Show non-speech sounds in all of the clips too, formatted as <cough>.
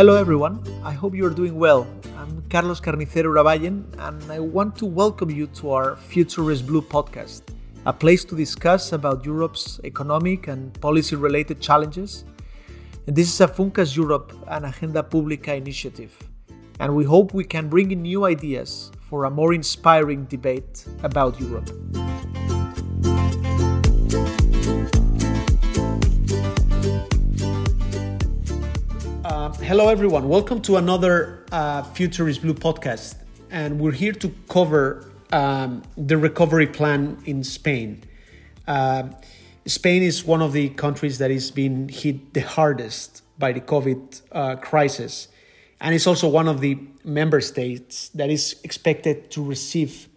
Hello, everyone. I hope you are doing well. I'm Carlos Carnicero Urabayen, and I want to welcome you to our Future is Blue podcast, a place to discuss about Europe's economic and policy related challenges. And this is a Funcas Europe and Agenda Pública initiative, and we hope we can bring in new ideas for a more inspiring debate about Europe. Uh, hello, everyone. Welcome to another uh, Future is Blue podcast. And we're here to cover um, the recovery plan in Spain. Uh, Spain is one of the countries that is being hit the hardest by the COVID uh, crisis. And it's also one of the member states that is expected to receive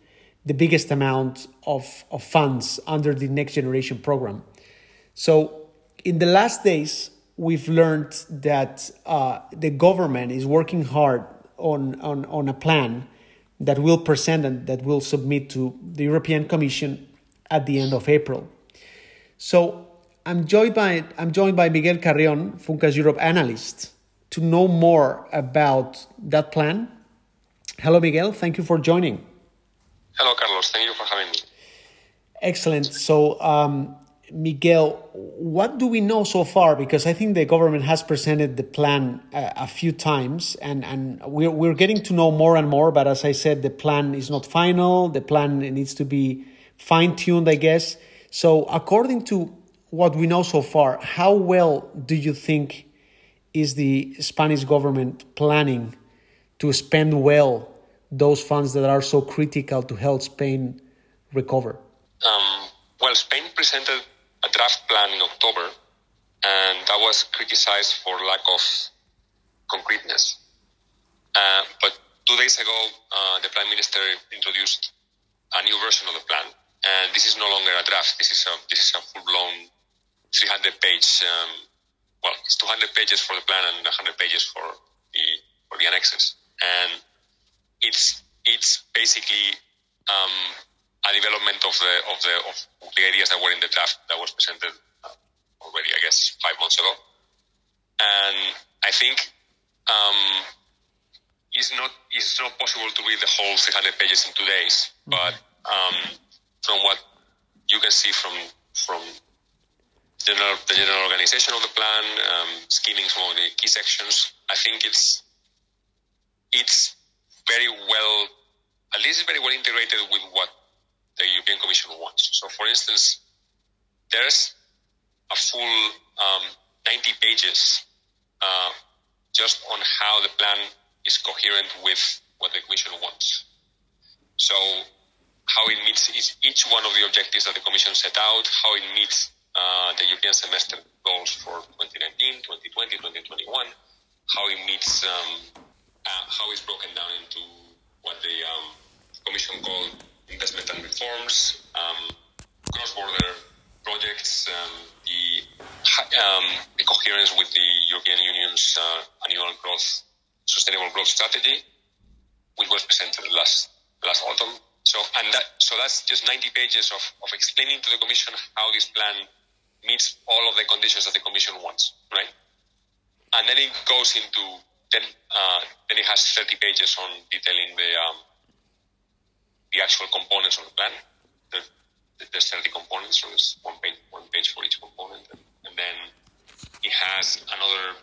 the biggest amount of, of funds under the Next Generation program. So, in the last days, we've learned that uh, the government is working hard on, on, on a plan that will present and that will submit to the European Commission at the end of April. So I'm joined by I'm joined by Miguel Carrion, Funcas Europe analyst, to know more about that plan. Hello, Miguel. Thank you for joining. Hello, Carlos. Thank you for having me. Excellent. So, um, Miguel, what do we know so far? Because I think the government has presented the plan a, a, few times, and, and we're, we're getting to know more and more. But as I said, the plan is not final. The plan needs to be fine tuned, I guess. So, according to what we know so far, how well do you think is the Spanish government planning to spend well those funds that are so critical to help Spain recover? Um, well, Spain presented a draft plan in October, and that was criticized for lack of concreteness. Uh, but two days ago, uh, the Prime Minister introduced a new version of the plan, and this is no longer a draft. This is a this is a full blown 300 page. Um, well, it's 200 pages for the plan and 100 pages for the for the annexes, and it's it's basically um, a development of the of the of the ideas that were in the draft that was presented already, I guess, five months ago. And I think um, it's not it's not possible to read the whole 300 pages in two days, mm-hmm. but um, from what you can see from from general, the general organization of the plan, um, skimming some of the key sections, I think it's it's very well, at least it's very well integrated with what the European Commission wants. So, for instance, there's a full um, 90 pages uh, just on how the plan is coherent with what the Commission wants. So, how it meets each one of the objectives that the Commission set out, how it meets uh, the European semester goals for 2019, 2020, 2021, how it meets, um, uh, how it's broken down into what the um, Commission called investment and reforms, um, cross-border projects, um, the, um, the coherence with the European Union's uh, annual growth, sustainable growth strategy, which was presented last last autumn. So and that so that's just 90 pages of, of explaining to the Commission how this plan meets all of the conditions that the Commission wants, right? And then it goes into then uh, then it has 30 pages on detailing the um, the actual components of the plan. there's 30 components, so there's one page, one page for each component. And, and then it has another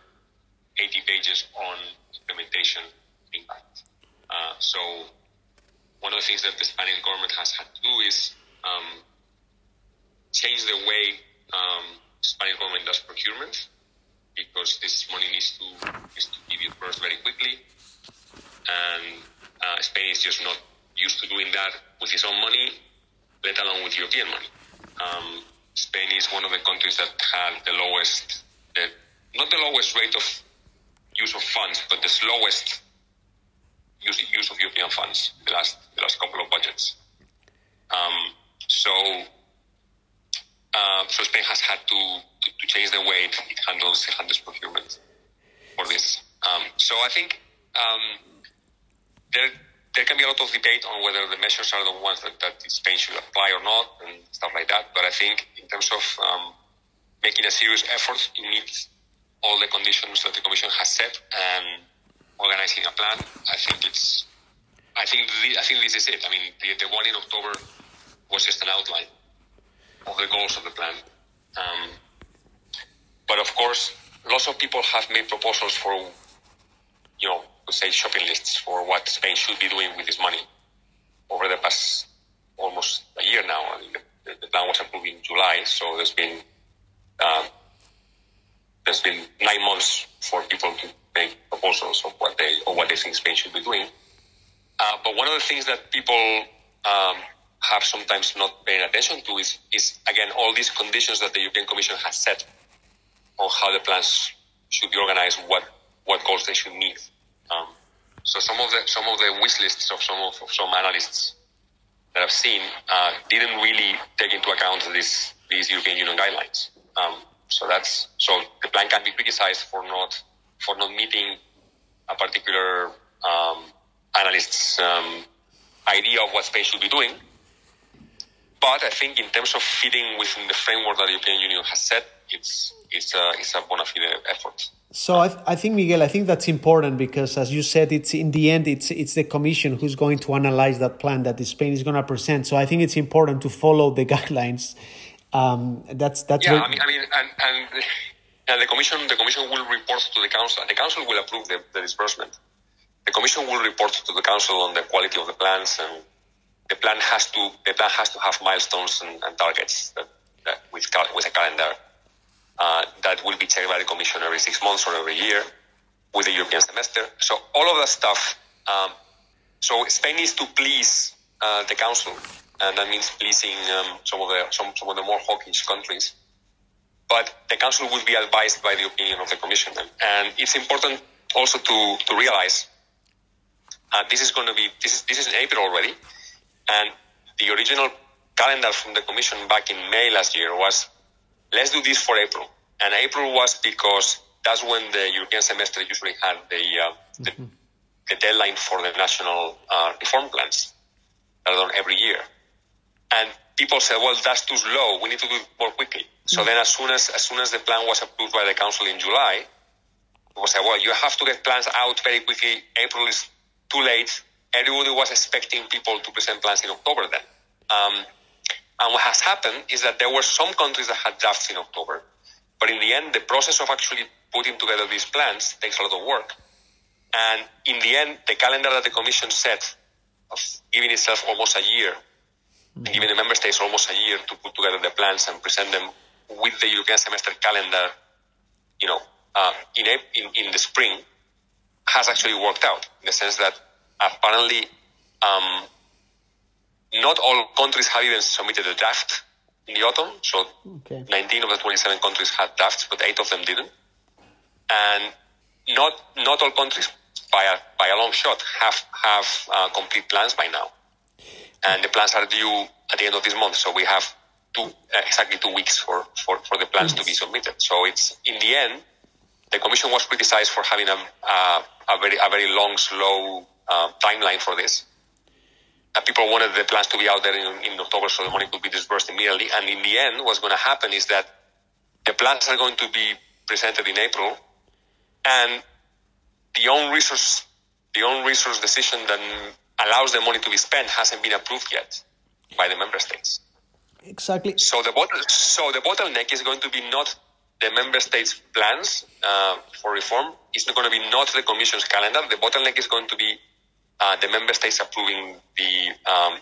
80 pages on implementation impact. Uh, so one of the things that the Spanish government has had to do is um, change the way um, Spanish government does procurement because this money needs to, needs to be disbursed very quickly. And uh, Spain is just not used to doing that with his own money, let alone with European money. Um, Spain is one of the countries that had the lowest, the, not the lowest rate of use of funds, but the slowest use, use of European funds the last the last couple of budgets. Um, so, uh, so Spain has had to, to, to, change the way it, handles it handles procurement for this. Um, so I think um, there there can be a lot of debate on whether the measures are the ones that, that Spain should apply or not and stuff like that. But I think in terms of um, making a serious effort, it needs all the conditions that the Commission has set and organizing a plan. I think it's, I think, the, I think this is it. I mean, the, the one in October was just an outline of the goals of the plan. Um, but of course, lots of people have made proposals for, you know, to say shopping lists for what Spain should be doing with this money over the past almost a year now. I mean, the, the plan was approved in July, so there's been um, there's been nine months for people to make proposals of what they or what they think Spain should be doing. Uh, but one of the things that people um, have sometimes not paying attention to is, is again all these conditions that the European Commission has set on how the plans should be organized, what what goals they should meet. Um, so some of the some of the wish lists of some of, of some analysts that I've seen uh, didn't really take into account these these European Union guidelines. Um, so that's so the plan can be criticized for not for not meeting a particular um, analyst's um, idea of what Spain should be doing. But I think in terms of fitting within the framework that the European Union has set, it's it's a it's a bona fide effort. So I, th- I think Miguel, I think that's important because, as you said, it's in the end, it's it's the Commission who's going to analyze that plan that Spain is going to present. So I think it's important to follow the <laughs> guidelines. Um, that's that's yeah. I mean, I mean, and, and <laughs> and the Commission the Commission will report to the Council. The Council will approve the, the disbursement. The Commission will report to the Council on the quality of the plans and the plan has to the plan has to have milestones and, and targets that, that with with a calendar uh, that will be checked by the Commission every six months or every year with the European semester. So all of that stuff. Um, so Spain needs to please uh, the Council, and that means pleasing um, some of the some, some of the more hawkish countries. But the Council will be advised by the opinion of the Commission, and, it's important also to to realize uh, this is going to be this is this is in April already and the original calendar from the Commission back in May last year was let's do this for April. And April was because that's when the European semester usually had the, uh, the, mm-hmm. the, deadline for the national uh, reform plans that are done every year. And people said, well, that's too slow. We need to do it more quickly. So mm-hmm. then as soon as, as soon as the plan was approved by the council in July, it was said, well, you have to get plans out very quickly. April is too late everybody was expecting people to present plans in October then. Um, and what has happened is that there were some countries that had drafts in October, but in the end, the process of actually putting together these plans takes a lot of work. And in the end, the calendar that the Commission set of giving itself almost a year, mm-hmm. and giving the member states almost a year to put together the plans and present them with the European semester calendar, you know, uh, in, in, in the spring, has actually worked out in the sense that apparently um, not all countries have even submitted a draft in the autumn. So okay. 19 of the 27 countries had drafts, but eight of them didn't. And not not all countries by a, by a long shot have have uh, complete plans by now. And the plans are due at the end of this month. So we have two uh, exactly two weeks for, for, for the plans to be submitted. So it's in the end, the Commission was criticized for having a, a, a very a very long, slow uh, timeline for this. And people wanted the plans to be out there in, in October so the money could be disbursed immediately. And in the end, what's going to happen is that the plans are going to be presented in April, and the own resource, the own resource decision that allows the money to be spent hasn't been approved yet by the member states. Exactly. So the bottle, so the bottleneck is going to be not the member states' plans uh, for reform. It's not going to be not the Commission's calendar. The bottleneck is going to be uh, the member states approving the, um,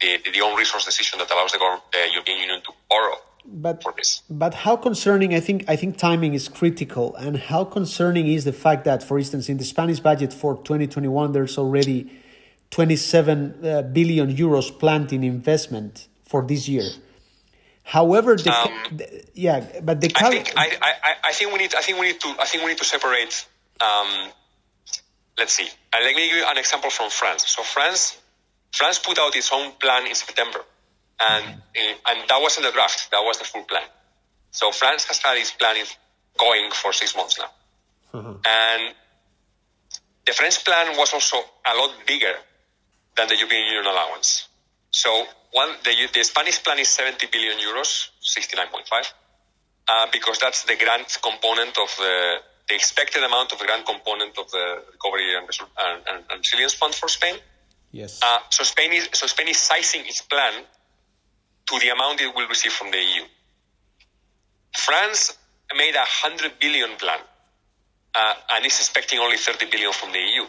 the, the own resource decision that allows the, the European Union to borrow but, for this. But how concerning? I think I think timing is critical, and how concerning is the fact that, for instance, in the Spanish budget for 2021, there's already 27 uh, billion euros planned in investment for this year. However, the, um, the yeah, but the I think I, I, I think we need I think we need to I think we need to separate um, let's see. And let me give you an example from France. So France, France put out its own plan in September, and and that wasn't the draft. That was the full plan. So France has had its plan going for six months now, mm-hmm. and the French plan was also a lot bigger than the European Union allowance. So one, the, the Spanish plan is 70 billion euros, 69.5. uh, because that's the grant component of the, the expected amount of the grant component of the recovery and, and, and, and resilience fund for Spain. Yes. Uh, so Spain is so Spain is sizing its plan to the amount it will receive from the EU. France made a hundred billion plan uh, and is expecting only 30 billion from the EU.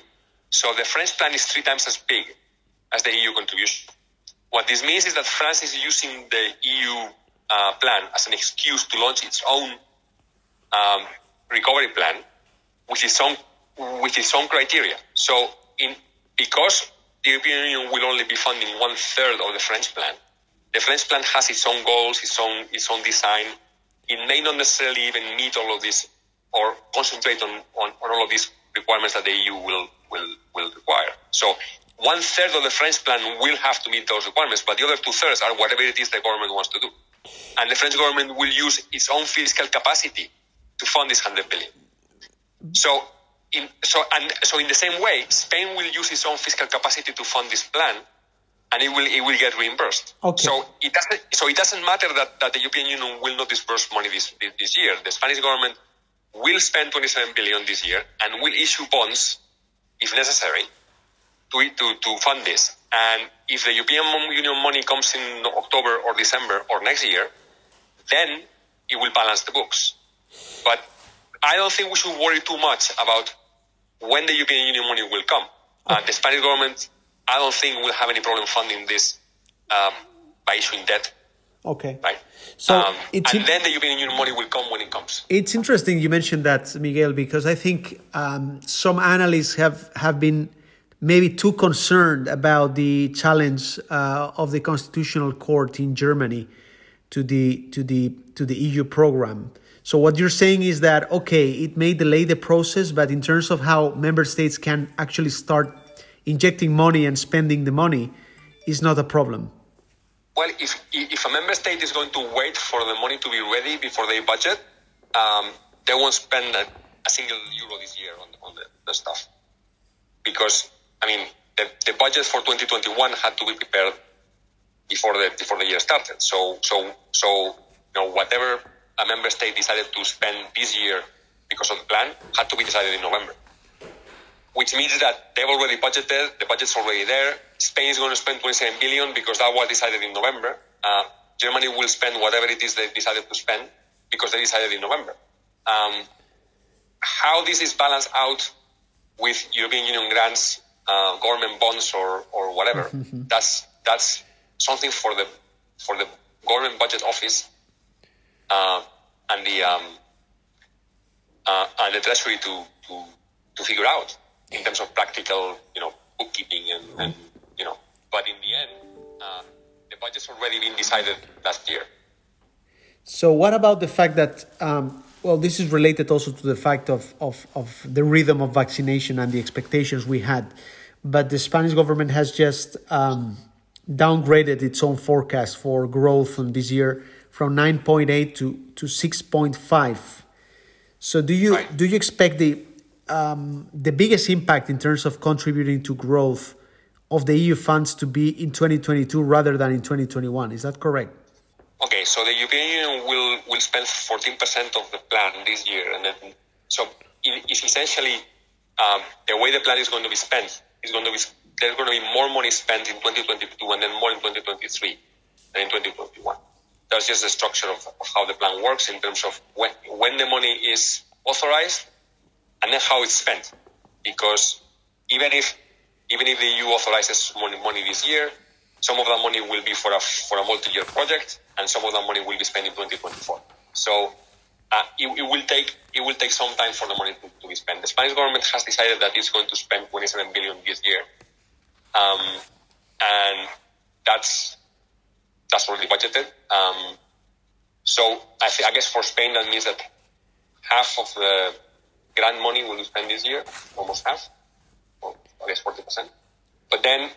So the French plan is three times as big as the EU contribution. What this means is that France is using the EU uh, plan as an excuse to launch its own um, recovery plan with its own with its own criteria. So, in because the European Union will only be funding one third of the French plan, the French plan has its own goals, its own its own design. It may not necessarily even meet all of this or concentrate on, on, on all of these requirements that the EU will will will require. So one third of the French plan will have to meet those requirements, but the other two thirds are whatever it is the government wants to do. And the French government will use its own fiscal capacity to fund this 100 billion. So, in, so, and so in the same way, Spain will use its own fiscal capacity to fund this plan, and it will it will get reimbursed. Okay. So it doesn't so it doesn't matter that, that the European Union will not disburse money this this year. The Spanish government will spend 27 billion this year and will issue bonds if necessary to, to, to fund this. And if the European Union money comes in October or December or next year, then it will balance the books. But I don't think we should worry too much about when the European Union money will come. Okay. Uh, the Spanish government, I don't think will have any problem funding this um, by issuing debt. Okay. Right. So um, and in- then the European Union money will come when it comes. It's interesting you mentioned that, Miguel, because I think um, some analysts have have been maybe too concerned about the challenge uh, of the constitutional court in Germany to the to the to the EU program. So what you're saying is that okay, it may delay the process, but in terms of how member states can actually start injecting money and spending the money, is not a problem. Well, if if a member state is going to wait for the money to be ready before they budget, um, they won't spend a, a, single euro this year on, on the, the stuff because I mean, the, the budget for 2021 had to be prepared before the before the year started. So so so you know whatever a member state decided to spend this year because of the plan had to be decided in November. Which means that they've already budgeted, the budget's already there. Spain is going to spend 27 billion because that was decided in November. Uh, Germany will spend whatever it is they decided to spend because they decided in November. Um, how this is balanced out with European Union grants uh, government bonds or, or whatever. <laughs> That's that's something for the for the government budget office uh, and the um, uh, and the treasury to, to to figure out in terms of practical you know bookkeeping and, and you know. But in the end, uh, the budget's already been decided last year. So what about the fact that um, well, this is related also to the fact of, of, of the rhythm of vaccination and the expectations we had. But the Spanish government has just um, downgraded its own forecast for growth on this year from 9.8 to, to 6.5. So do you right. do you expect the um, the biggest impact in terms of contributing to growth of the EU funds to be in 2022 rather than in 2021? Is that correct? Okay, so the European Union will, will spend 14% of the plan this year. And then, so it, it's essentially um, the way the plan is going to be spent is going to be, there's going to be more money spent in 2022 and then more in 2023 than in 2021. That's just the structure of, of how the plan works in terms of when, when the money is authorized and then how it's spent. Because even if, even if the EU authorizes money, money this year, some of that money will be for a, for a multi-year project and some of that money will be spent in 2024. So uh, it, it, will take it will take some time for the money to, to, be spent. The Spanish government has decided that it's going to spend 27 billion this year, um, and that's that's already budgeted. Um, so I, th- I guess for Spain that means that half of the grant money will be spent this year, almost half, or I guess 40 percent. But then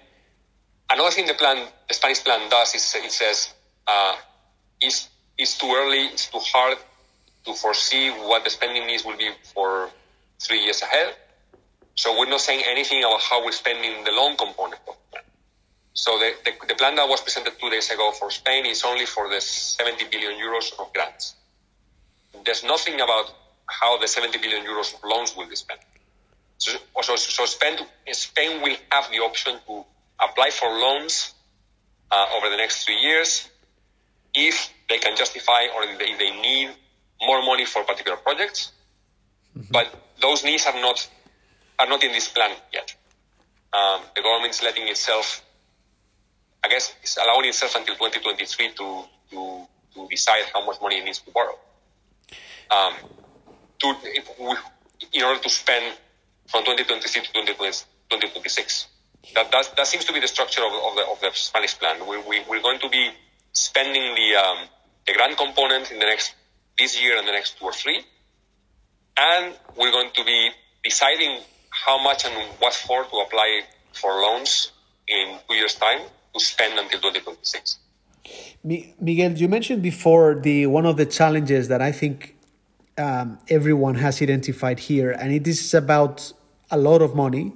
another thing the plan, the Spanish plan does is it says uh, it's, it's too early, it's too hard to foresee what the spending needs will be for three years ahead. So we're not saying anything about how we're spending the loan component of. So the, the, the, plan that was presented two days ago for Spain is only for the 70 billion euros of grants. there's nothing about how the 70 billion euros of loans will be spent. So, so, so Spain, Spain will have the option to apply for loans uh, over the next three years if they can justify or if they, if they need more money for particular projects. Mm-hmm. But those needs are not are not in this plan yet. Um, the government is letting itself, I guess, it's allowing itself until 2023 to to, to decide how much money it needs to borrow. Um, to, in order to spend from 2023 to 2026. That, that, that seems to be the structure of, of, the, of the Spanish plan. We, we, we're going to be spending the, um, the grant component in the next, this year and the next two or three. And we're going to be deciding how much and what for to apply for loans in two years' time to spend until 2026. Miguel, you mentioned before the one of the challenges that I think um, everyone has identified here, and it is about a lot of money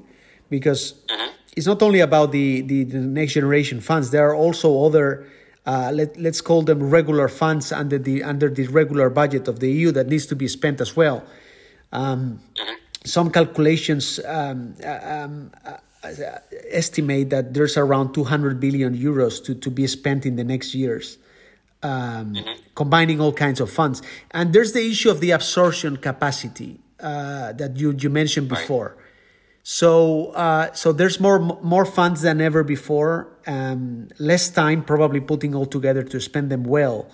because mm-hmm. it's not only about the, the, the, next generation funds. There are also other uh, let, let's call them regular funds under the under the regular budget of the EU that needs to be spent as well. Um, mm-hmm. Some calculations um, uh, um, uh, estimate that there's around 200 billion euros to, to be spent in the next years um, mm-hmm. combining all kinds of funds. And there's the issue of the absorption capacity uh, that you, you mentioned before. Right. So uh, so there's more more funds than ever before. Um, less time probably putting all together to spend them well.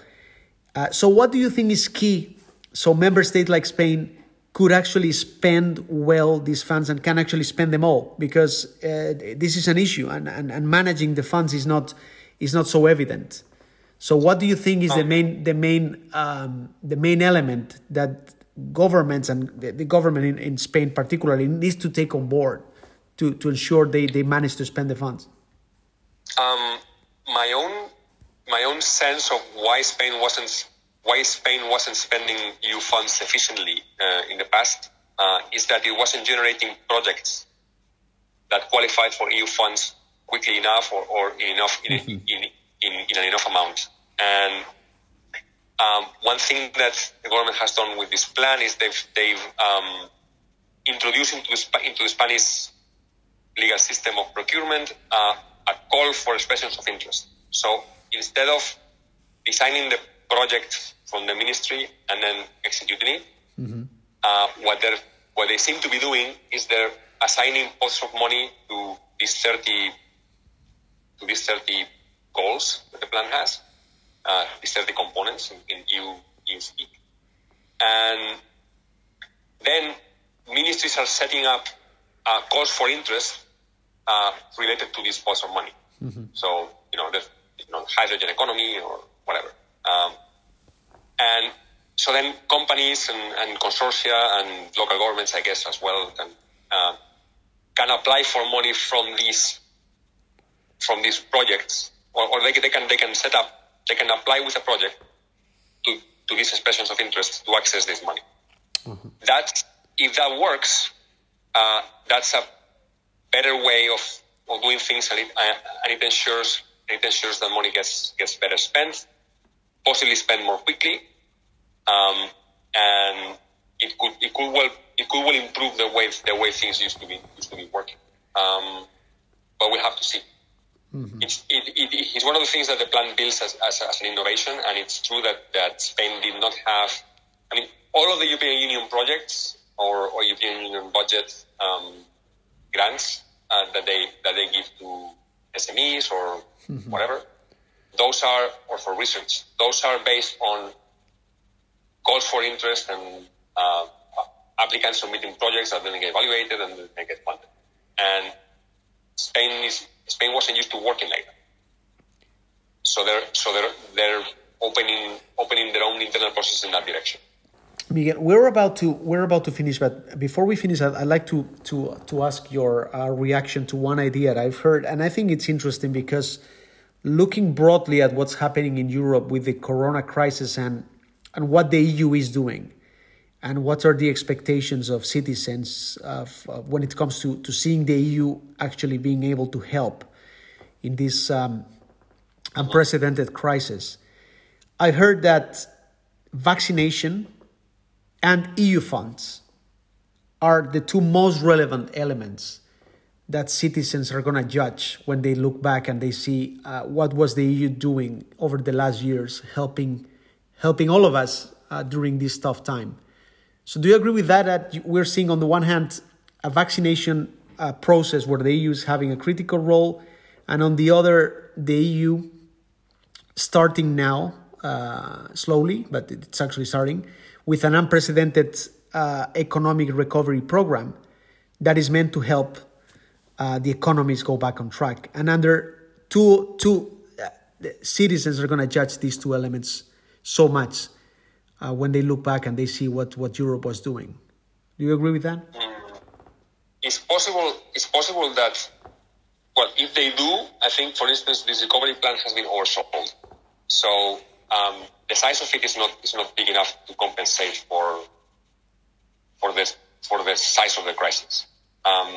Uh, so what do you think is key? So member states like Spain could actually spend well these funds and can actually spend them all because uh, this is an issue and, and, and managing the funds is not is not so evident. So, what do you think is the oh. main the main um, the main element that governments and the, the government in, in, Spain particularly needs to take on board to, to ensure they, they manage to spend the funds? Um, my own my own sense of why Spain wasn't why Spain wasn't spending EU funds efficiently uh, in the past uh, is that it wasn't generating projects that qualified for EU funds quickly enough or, or enough in, mm-hmm. in, in, in an enough amount. And um, one thing that the government has done with this plan is they've, they've um, introduced into the, into the Spanish legal system of procurement uh, a call for expressions of interest. So instead of designing the project from the ministry and then executing it, mm-hmm. uh, what, they what they seem to be doing is they're assigning pots of money to these 30 to these 30 goals that the plan has. Uh, these the components in, in EU, EU speak. And then ministries are setting up uh, calls for interest uh, related to these pots of money. Mm-hmm. So, you know, the you know, hydrogen economy or whatever. Um, and so then companies and, and, consortia and local governments, I guess, as well, can, uh, can apply for money from these from these projects or, or they, they can they can set up they can apply with a project to to these expressions of interest to access this money. Mm-hmm. That if that works, uh, that's a better way of, of doing things, and it uh, and it ensures it ensures that money gets gets better spent, possibly spend more quickly, um, and it could it could well it could well improve the way the way things used to be used to be working. Um, but we have to see. Mm-hmm. It's, it, it, it's one of the things that the plan builds as, as, as, an innovation, and it's true that, that Spain did not have. I mean, all of the European Union projects or, or European Union budget um, grants uh, that they that they give to SMEs or mm-hmm. whatever, those are or for research. Those are based on calls for interest and uh, applicants submitting projects that then get evaluated and then they get funded. And Spain is Spain wasn't used to working like that. So they're so they're they're opening opening their own internal process in that direction. Miguel, we're about to we're about to finish, but before we finish, I'd, I'd like to to to ask your uh, reaction to one idea that I've heard, and I think it's interesting because looking broadly at what's happening in Europe with the Corona crisis and and what the EU is doing, and what are the expectations of citizens of, uh, when it comes to, to seeing the EU actually being able to help in this um, unprecedented crisis. I heard that vaccination and EU funds are the two most relevant elements that citizens are going to judge when they look back and they see uh, what was the EU doing over the last years, helping helping all of us uh, during this tough time. So, do you agree with that? That we're seeing on the one hand a vaccination uh, process where the EU is having a critical role, and on the other, the EU starting now uh, slowly, but it's actually starting with an unprecedented uh, economic recovery program that is meant to help uh, the economies go back on track. And under two two uh, citizens are going to judge these two elements so much uh, when they look back and they see what what Europe was doing. Do you agree with that? Mm. It's possible. It's possible that. Well, if they do, I think, for instance, this recovery plan has been oversold. So um, the size of it is not is not big enough to compensate for for this for the size of the crisis. Um,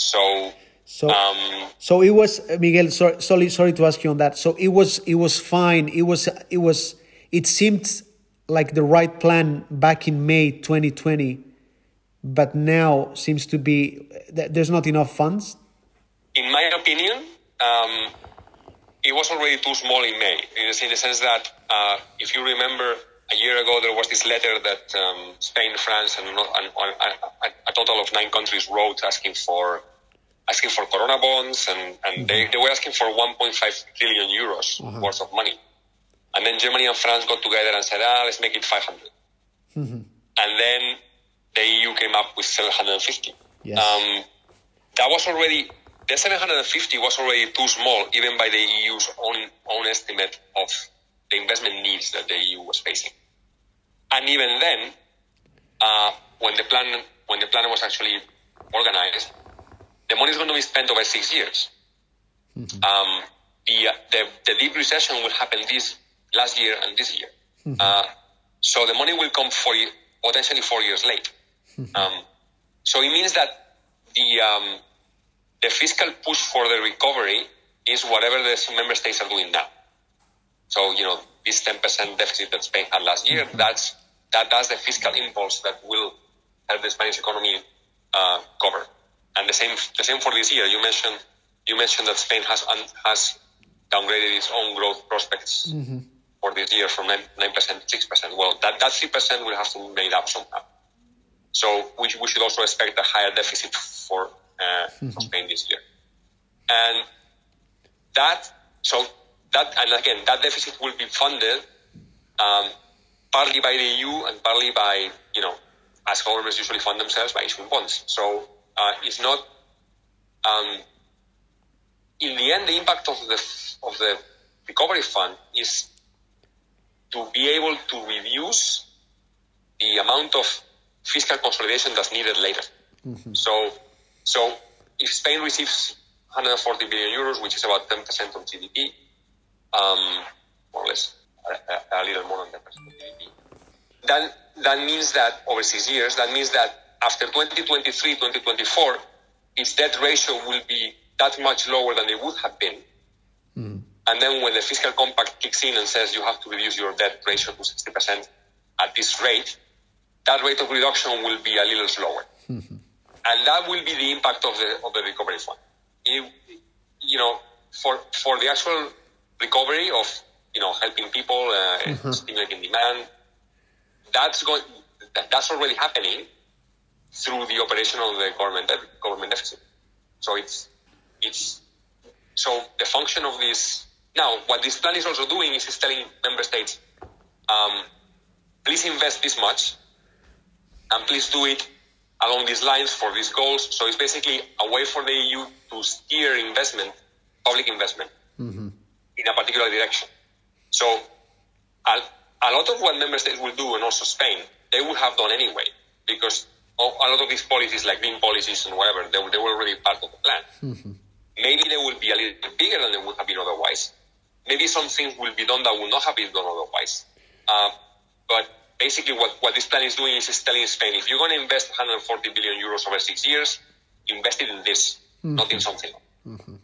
so so, um, so it was Miguel. Sorry, sorry, sorry to ask you on that. So it was, it was fine. It was, it was, it seemed like the right plan back in May 2020, but now seems to be that there's not enough funds. In my opinion, um, it was already too small in May, in the sense that uh, if you remember a year ago, there was this letter that um, Spain, France, and, and, and, a total of nine countries wrote asking for asking for Corona bonds, and, and mm-hmm. they, they were asking for 1.5 trillion euros uh-huh. worth of money. And then Germany and France got together and said, ah, let's make it 500. Mm-hmm. And then the EU came up with 750. Yes. Um, that was already the 750 was already too small, even by the EU's own own estimate of the investment needs that the EU was facing. And even then, uh, when the plan when the plan was actually organized, the money is going to be spent over six years. Mm-hmm. Um, the, the, the deep recession will happen this last year and this year. Mm-hmm. Uh, so the money will come for potentially four years late. Mm-hmm. Um, so it means that the um, the fiscal push for the recovery is whatever the member states are doing now. So you know this ten percent deficit that Spain had last year, mm-hmm. that's that that's the fiscal impulse that will help the Spanish economy uh, cover. And the same the same for this year. You mentioned you mentioned that Spain has has downgraded its own growth prospects mm-hmm. for this year from nine percent to six percent. Well, that that three percent will have to be made up somehow. So we, we should also expect a higher deficit for, uh, mm-hmm. for Spain this year, and that so that and again that deficit will be funded um, partly by the EU and partly by you know as governments usually fund themselves by issuing bonds. So uh, is not. Um, in the end, the impact of the of the recovery fund is to be able to reduce the amount of fiscal consolidation that's needed later. Mm-hmm. So, so if Spain receives 140 billion euros, which is about 10% of GDP, um, more or less, a, a little more than 10% then that means that over six years, that means that after 2023, 2024, its debt ratio will be that much lower than it would have been. Mm. And then when the fiscal compact kicks in and says you have to reduce your debt ratio to 60% at this rate, that rate of reduction will be a little slower. Mm-hmm. <laughs> And that will be the impact of the, of the recovery fund. It, you know, for, for the actual recovery of, you know, helping people, uh, mm-hmm. stimulating demand, that's going, that, that's already happening through the operation of the government government deficit. So it's it's so the function of this now what this plan is also doing is, is telling member states, um, please invest this much, and please do it along these lines for these goals. So it's basically a way for the EU to steer investment, public investment, mm-hmm. In a particular direction. So a, a lot of what member states will do, and also Spain, they would have done anyway, because a lot of these policies, like green policies and whatever, they, they were already part of the plan. Mm-hmm. Maybe they will be a little bit bigger than they would have been otherwise. Maybe some things will be done that would not have been done otherwise. Uh, but basically, what, what this plan is doing is, is telling Spain if you're going to invest 140 billion euros over six years, invest it in this, mm-hmm. not in something. Mm-hmm.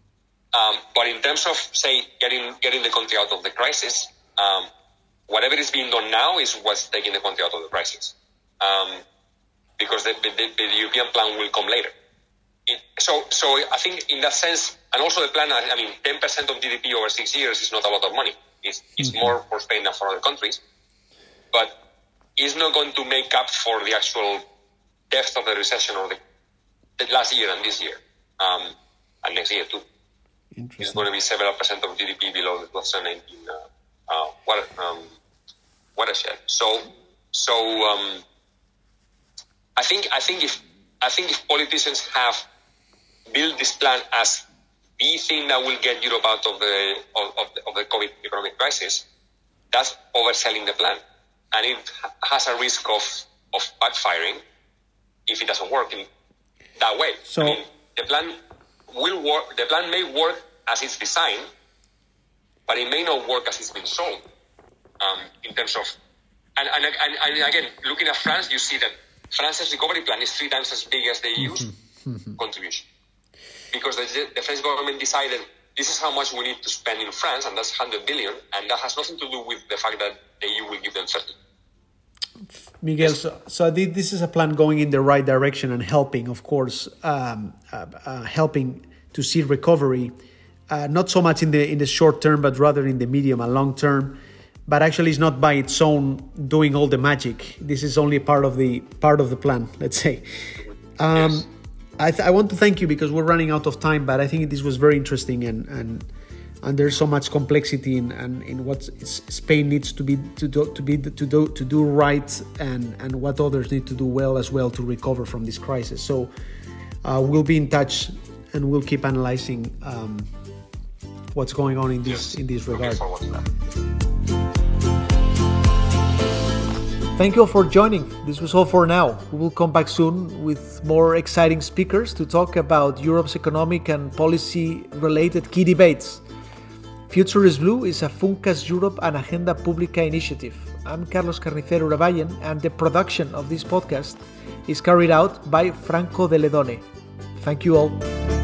Um, but in terms of, say, getting getting the country out of the crisis, um, whatever is being done now is what's taking the country out of the crisis. um, because the, the, the, European plan will come later. It, so, so I think in that sense, and also the plan, I mean, 10% of GDP over six years is not a lot of money. It's, it's mm-hmm. more for Spain than for other countries. But it's not going to make up for the actual depth of the recession or the, the last year and this year, um, and next year too. It's going to be several percent of GDP below the 2019 uh, uh, what, um, watershed. So, so um, I think I think if I think if politicians have built this plan as the thing that will get Europe out of the of, of the, of the COVID economic crisis, that's overselling the plan, and it has a risk of of backfiring if it doesn't work in that way. So I mean, the plan will work. The plan may work as it's designed, but it may not work as it's been sold. Um, in terms of, and, and, and, and again, looking at France, you see that France's recovery plan is three times as big as the EU's mm-hmm. mm-hmm. contribution. Because the, the, French government decided this is how much we need to spend in France, and that's 100 billion, and that has nothing to do with the fact that the EU will give them 30. Miguel, so, so this is a plan going in the right direction and helping, of course, um, uh, uh, helping to see recovery, uh, not so much in the in the short term, but rather in the medium and long term but actually it's not by its own doing all the magic. This is only part of the part of the plan, let's say. Um, yes. I, th- I, want to thank you because we're running out of time, but I think this was very interesting and and and there's so much complexity in and in, in, what Spain needs to be to do to be to do to do right and and what others need to do well as well to recover from this crisis. So uh, we'll be in touch and we'll keep analyzing um, what's going on in this yes. in this regard. Thank you all for joining. This was all for now. We will come back soon with more exciting speakers to talk about Europe's economic and policy related key debates. Future is Blue is a Funcas Europe and Agenda Pública initiative. I'm Carlos Carnicero Urabayen, and the production of this podcast is carried out by Franco de Ledone. Thank you all.